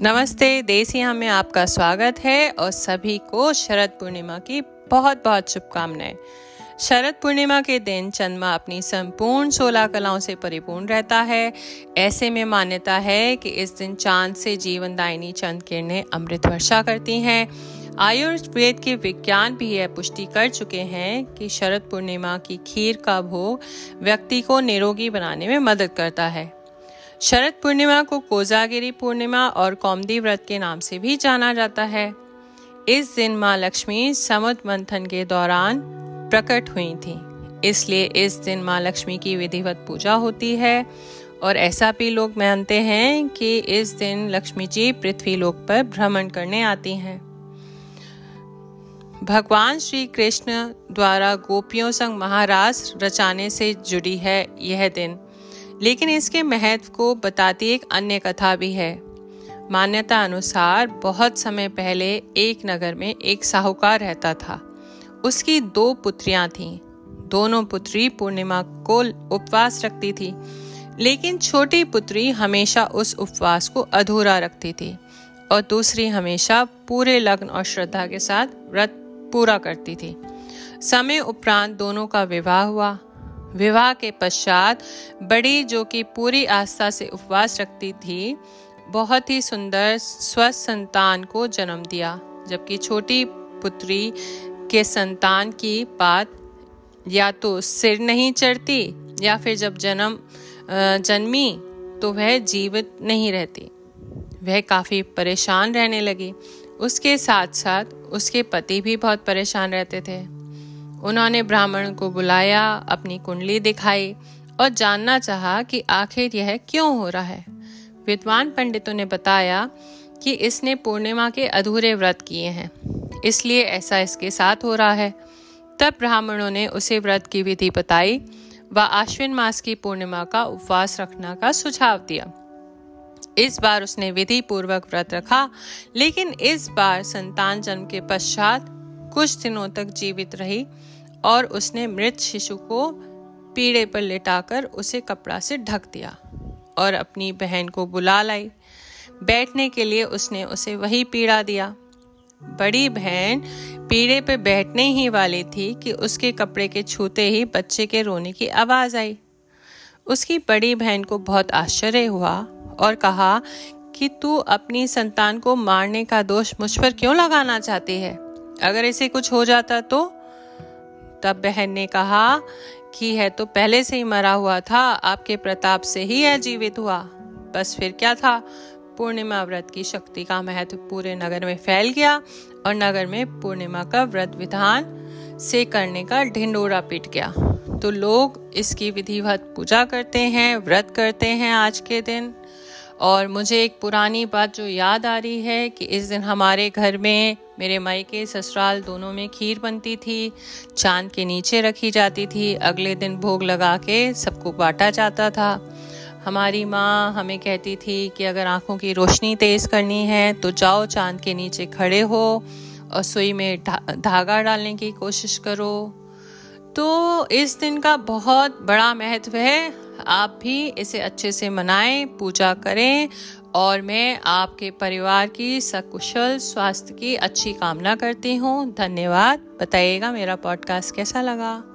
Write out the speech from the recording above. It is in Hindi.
नमस्ते, देसिया में आपका स्वागत है और सभी को शरद पूर्णिमा की बहुत बहुत शुभकामनाएँ। शरद पूर्णिमा के दिन चंद्रमा अपनी संपूर्ण सोलह कलाओं से परिपूर्ण रहता है। ऐसे में मान्यता है कि इस दिन चाँद से जीवनदायिनी चंद किरणें अमृत वर्षा करती हैं। आयुर्वेद के विज्ञान भी यह पुष्टि कर चुके हैं कि शरद पूर्णिमा की खीर का भोग व्यक्ति को निरोगी बनाने में मदद करता है। शरद पूर्णिमा को कोजागिरी पूर्णिमा और कौमदी व्रत के नाम से भी जाना जाता है। इस दिन माँ लक्ष्मी समुद्र मंथन के दौरान प्रकट हुई थी। इसलिए इस दिन माँ लक्ष्मी की विधिवत पूजा होती है और ऐसा भी लोग मानते हैं कि इस दिन लक्ष्मी जी पृथ्वी लोक पर भ्रमण करने आती हैं। भगवान श्री कृष्ण द्वारा गोपियों संग महाराज रचाने से जुड़ी है यह दिन। लेकिन इसके महत्व को बताती एक अन्य कथा भी है। मान्यता अनुसार बहुत समय पहले एक नगर में एक साहूकार रहता था। उसकी दो पुत्रियाँ थीं। दोनों पुत्री पूर्णिमा को उपवास रखती थी, लेकिन छोटी पुत्री हमेशा उस उपवास को अधूरा रखती थी और दूसरी हमेशा पूरे लग्न और श्रद्धा के साथ व्रत पूरा करती थी। समय उपरांत दोनों का विवाह हुआ विवाह के पश्चात बड़ी जो कि पूरी आस्था से उपवास रखती थी, बहुत ही सुंदर स्वस्थ संतान को जन्म दिया, जबकि छोटी पुत्री के संतान की बात या तो सिर नहीं चढ़ती या फिर जब जन्म जन्मी तो वह जीवित नहीं रहती। वह काफ़ी परेशान रहने लगी। उसके साथ साथ उसके पति भी बहुत परेशान रहते थे। उन्होंने ब्राह्मण को बुलाया, अपनी कुंडली दिखाई और जानना चाहा कि आखिर यह क्यों हो रहा है। विद्वान पंडितों ने बताया कि इसने पूर्णिमा के अधूरे व्रत किए हैं, इसलिए ऐसा इसके साथ हो रहा है। तब ब्राह्मणों ने उसे व्रत की विधि बताई व आश्विन मास की पूर्णिमा का उपवास रखना का सुझाव दिया। इस बार उसने विधि पूर्वक व्रत रखा, लेकिन इस बार संतान जन्म के पश्चात कुछ दिनों तक जीवित रही और उसने मृत शिशु को पीड़े पर लिटाकर उसे कपड़ा से ढक दिया और अपनी बहन को बुला लाई। बैठने के लिए उसने उसे वही पीड़ा दिया। बड़ी बहन पीड़े पर बैठने ही वाली थी कि उसके कपड़े के छूते ही बच्चे के रोने की आवाज़ आई। उसकी बड़ी बहन को बहुत आश्चर्य हुआ और कहा कि तू अपनी संतान को मारने का दोष मुझ पर क्यों लगाना चाहती है? अगर इसे कुछ हो जाता तो? तब बहन ने कहा, कि है तो पहले से ही मरा हुआ था, आपके प्रताप से ही यह जीवित हुआ। बस फिर क्या था? पूर्णिमा व्रत की शक्ति का महत्व पूरे नगर में फैल गया और नगर में पूर्णिमा का व्रत विधान से करने का ढिंडोरा पिट गया। तो लोग इसकी विधिवत पूजा करते हैं, व्रत करते हैं आज के दिन। और मुझे एक पुरानी बात जो याद आ रही है कि इस दिन हमारे घर में मेरे मायके ससुराल दोनों में खीर बनती थी, चाँद के नीचे रखी जाती थी, अगले दिन भोग लगा के सबको बांटा जाता था। हमारी माँ हमें कहती थी कि अगर आँखों की रोशनी तेज़ करनी है तो जाओ चाँद के नीचे खड़े हो और सुई में धागा डालने की कोशिश करो। तो इस दिन का बहुत बड़ा महत्व है आप भी इसे अच्छे से मनाएँ, पूजा करें और मैं आपके परिवार की सकुशल स्वास्थ्य की अच्छी कामना करती हूँ। धन्यवाद। बताइएगा मेरा पॉडकास्ट कैसा लगा?